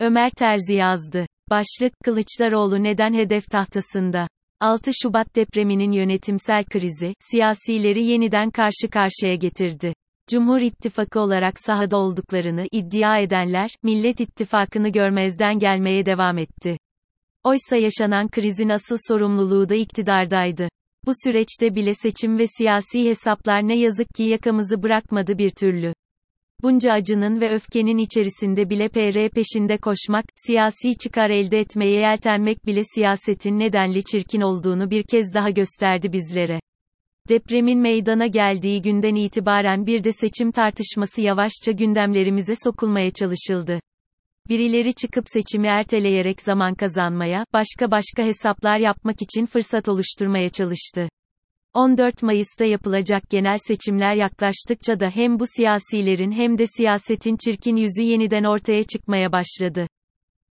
Ömer Terzi yazdı. Başlık, Kılıçdaroğlu neden hedef tahtasında? 6 Şubat depreminin yönetimsel krizi, siyasileri yeniden karşı karşıya getirdi. Cumhur İttifakı olarak sahada olduklarını iddia edenler, Millet İttifakı'nı görmezden gelmeye devam etti. Oysa yaşanan krizin asıl sorumluluğu da iktidardaydı. Bu süreçte bile seçim ve siyasi hesaplar ne yazık ki yakamızı bırakmadı bir türlü. Bunca acının ve öfkenin içerisinde bile PR peşinde koşmak, siyasi çıkar elde etmeye yeltenmek bile siyasetin nedenli çirkin olduğunu bir kez daha gösterdi bizlere. Depremin meydana geldiği günden itibaren bir de seçim tartışması yavaşça gündemlerimize sokulmaya çalışıldı. Birileri çıkıp seçimi erteleyerek zaman kazanmaya, başka başka hesaplar yapmak için fırsat oluşturmaya çalıştı. 14 Mayıs'ta yapılacak genel seçimler yaklaştıkça da hem bu siyasilerin hem de siyasetin çirkin yüzü yeniden ortaya çıkmaya başladı.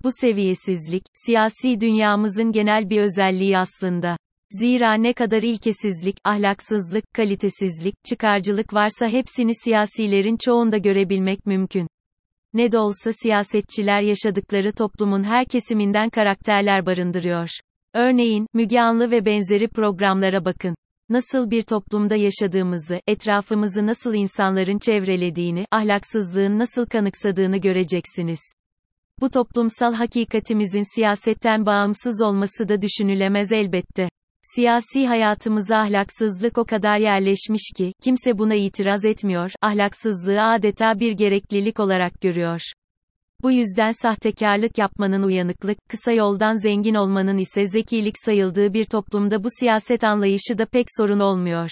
Bu seviyesizlik, siyasi dünyamızın genel bir özelliği aslında. Zira ne kadar ilkesizlik, ahlaksızlık, kalitesizlik, çıkarcılık varsa hepsini siyasilerin çoğunda görebilmek mümkün. Ne de olsa siyasetçiler yaşadıkları toplumun her kesiminden karakterler barındırıyor. Örneğin, Müge Anlı ve benzeri programlara bakın. Nasıl bir toplumda yaşadığımızı, etrafımızı nasıl insanların çevrelediğini, ahlaksızlığın nasıl kanıksadığını göreceksiniz. Bu toplumsal hakikatimizin siyasetten bağımsız olması da düşünülemez elbette. Siyasi hayatımıza ahlaksızlık o kadar yerleşmiş ki, kimse buna itiraz etmiyor, ahlaksızlığı adeta bir gereklilik olarak görüyor. Bu yüzden sahtekarlık yapmanın uyanıklık, kısa yoldan zengin olmanın ise zekilik sayıldığı bir toplumda bu siyaset anlayışı da pek sorun olmuyor.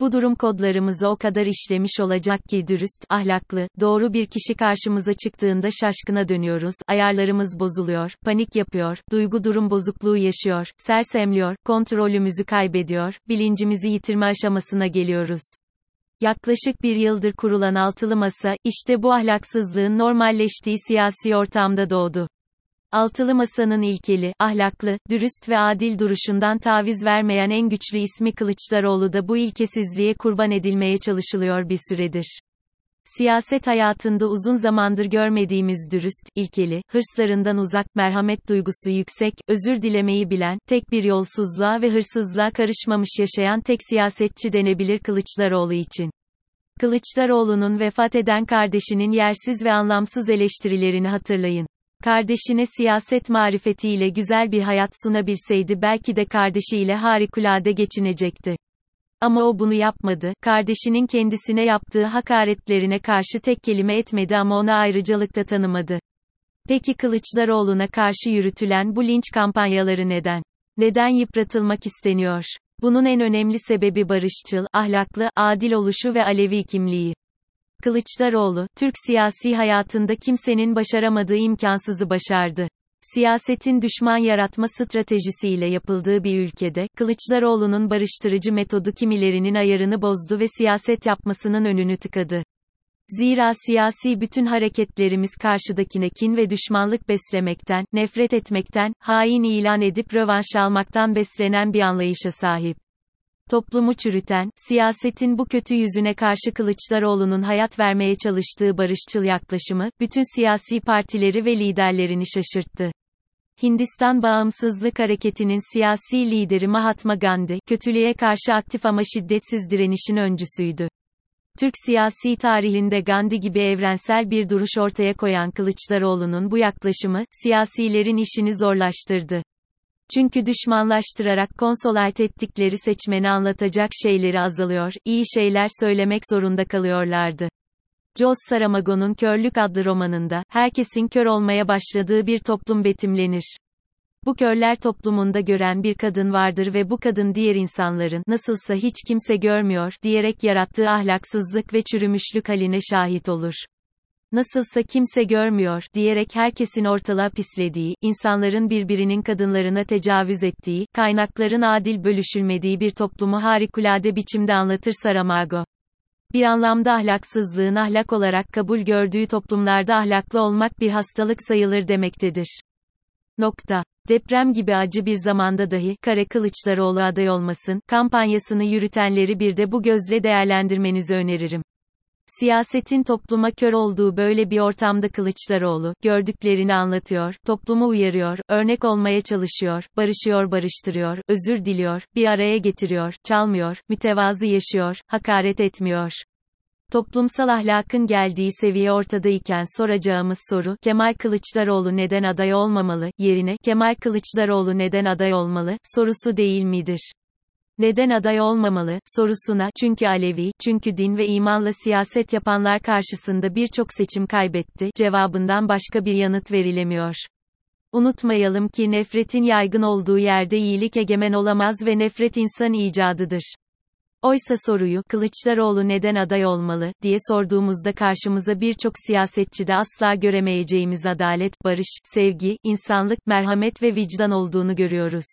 Bu durum kodlarımızı o kadar işlemiş olacak ki dürüst, ahlaklı, doğru bir kişi karşımıza çıktığında şaşkına dönüyoruz, ayarlarımız bozuluyor, panik yapıyor, duygu durum bozukluğu yaşıyor, sersemliyor, kontrolümüzü kaybediyor, bilincimizi yitirme aşamasına geliyoruz. Yaklaşık bir yıldır kurulan altılı masa, işte bu ahlaksızlığın normalleştiği siyasi ortamda doğdu. Altılı Masa'nın ilkeli, ahlaklı, dürüst ve adil duruşundan taviz vermeyen en güçlü ismi Kılıçdaroğlu da bu ilkesizliğe kurban edilmeye çalışılıyor bir süredir. Siyaset hayatında uzun zamandır görmediğimiz dürüst, ilkeli, hırslarından uzak, merhamet duygusu yüksek, özür dilemeyi bilen, tek bir yolsuzluğa ve hırsızlığa karışmamış yaşayan tek siyasetçi denebilir Kılıçdaroğlu için. Kılıçdaroğlu'nun vefat eden kardeşinin yersiz ve anlamsız eleştirilerini hatırlayın. Kardeşine siyaset marifetiyle güzel bir hayat sunabilseydi belki de kardeşiyle harikulade geçinecekti. Ama o bunu yapmadı, kardeşinin kendisine yaptığı hakaretlerine karşı tek kelime etmedi ama ona ayrıcalık da tanımadı. Peki Kılıçdaroğlu'na karşı yürütülen bu linç kampanyaları neden? Neden yıpratılmak isteniyor? Bunun en önemli sebebi barışçıl, ahlaklı, adil oluşu ve Alevi kimliği. Kılıçdaroğlu, Türk siyasi hayatında kimsenin başaramadığı imkansızı başardı. Siyasetin düşman yaratma stratejisiyle yapıldığı bir ülkede, Kılıçdaroğlu'nun barıştırıcı metodu kimilerinin ayarını bozdu ve siyaset yapmasının önünü tıkadı. Zira siyasi bütün hareketlerimiz karşıdakine kin ve düşmanlık beslemekten, nefret etmekten, hain ilan edip rövanş almaktan beslenen bir anlayışa sahip toplumu çürüten, siyasetin bu kötü yüzüne karşı Kılıçdaroğlu'nun hayat vermeye çalıştığı barışçıl yaklaşımı, bütün siyasi partileri ve liderlerini şaşırttı. Hindistan Bağımsızlık Hareketi'nin siyasi lideri Mahatma Gandhi, kötülüğe karşı aktif ama şiddetsiz direnişin öncüsüydü. Türk siyasi tarihinde Gandhi gibi evrensel bir duruş ortaya koyan Kılıçdaroğlu'nun bu yaklaşımı, siyasilerin işini zorlaştırdı. Çünkü düşmanlaştırarak konsolayt ettikleri seçmeni anlatacak şeyleri azalıyor, iyi şeyler söylemek zorunda kalıyorlardı. Jos Saramago'nun Körlük adlı romanında, herkesin kör olmaya başladığı bir toplum betimlenir. Bu körler toplumunda gören bir kadın vardır ve bu kadın diğer insanların, nasılsa hiç kimse görmüyor, diyerek yarattığı ahlaksızlık ve çürümüşlük haline şahit olur nasılsa kimse görmüyor, diyerek herkesin ortalığa pislediği, insanların birbirinin kadınlarına tecavüz ettiği, kaynakların adil bölüşülmediği bir toplumu harikulade biçimde anlatır Saramago. Bir anlamda ahlaksızlığın ahlak olarak kabul gördüğü toplumlarda ahlaklı olmak bir hastalık sayılır demektedir. Nokta. Deprem gibi acı bir zamanda dahi, Kare Kılıçdaroğlu aday olmasın, kampanyasını yürütenleri bir de bu gözle değerlendirmenizi öneririm. Siyasetin topluma kör olduğu böyle bir ortamda Kılıçdaroğlu, gördüklerini anlatıyor, toplumu uyarıyor, örnek olmaya çalışıyor, barışıyor barıştırıyor, özür diliyor, bir araya getiriyor, çalmıyor, mütevazı yaşıyor, hakaret etmiyor. Toplumsal ahlakın geldiği seviye ortadayken soracağımız soru, Kemal Kılıçdaroğlu neden aday olmamalı, yerine, Kemal Kılıçdaroğlu neden aday olmalı, sorusu değil midir? Neden aday olmamalı, sorusuna, çünkü Alevi, çünkü din ve imanla siyaset yapanlar karşısında birçok seçim kaybetti, cevabından başka bir yanıt verilemiyor. Unutmayalım ki nefretin yaygın olduğu yerde iyilik egemen olamaz ve nefret insan icadıdır. Oysa soruyu, Kılıçdaroğlu neden aday olmalı, diye sorduğumuzda karşımıza birçok siyasetçide asla göremeyeceğimiz adalet, barış, sevgi, insanlık, merhamet ve vicdan olduğunu görüyoruz.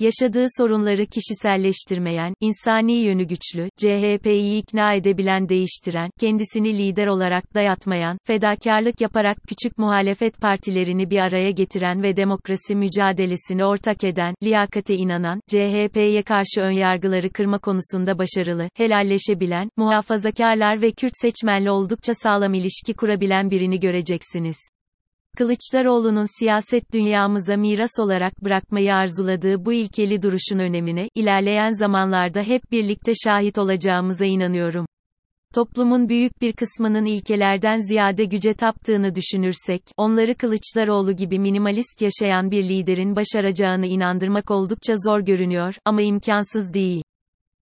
Yaşadığı sorunları kişiselleştirmeyen, insani yönü güçlü, CHP'yi ikna edebilen değiştiren, kendisini lider olarak dayatmayan, fedakarlık yaparak küçük muhalefet partilerini bir araya getiren ve demokrasi mücadelesini ortak eden, liyakate inanan, CHP'ye karşı önyargıları kırma konusunda başarılı, helalleşebilen, muhafazakarlar ve Kürt seçmenle oldukça sağlam ilişki kurabilen birini göreceksiniz. Kılıçdaroğlu'nun siyaset dünyamıza miras olarak bırakmayı arzuladığı bu ilkeli duruşun önemine, ilerleyen zamanlarda hep birlikte şahit olacağımıza inanıyorum. Toplumun büyük bir kısmının ilkelerden ziyade güce taptığını düşünürsek, onları Kılıçdaroğlu gibi minimalist yaşayan bir liderin başaracağını inandırmak oldukça zor görünüyor, ama imkansız değil.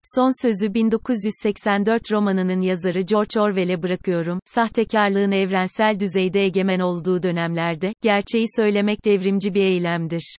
Son sözü 1984 romanının yazarı George Orwell'e bırakıyorum. Sahtekarlığın evrensel düzeyde egemen olduğu dönemlerde, gerçeği söylemek devrimci bir eylemdir.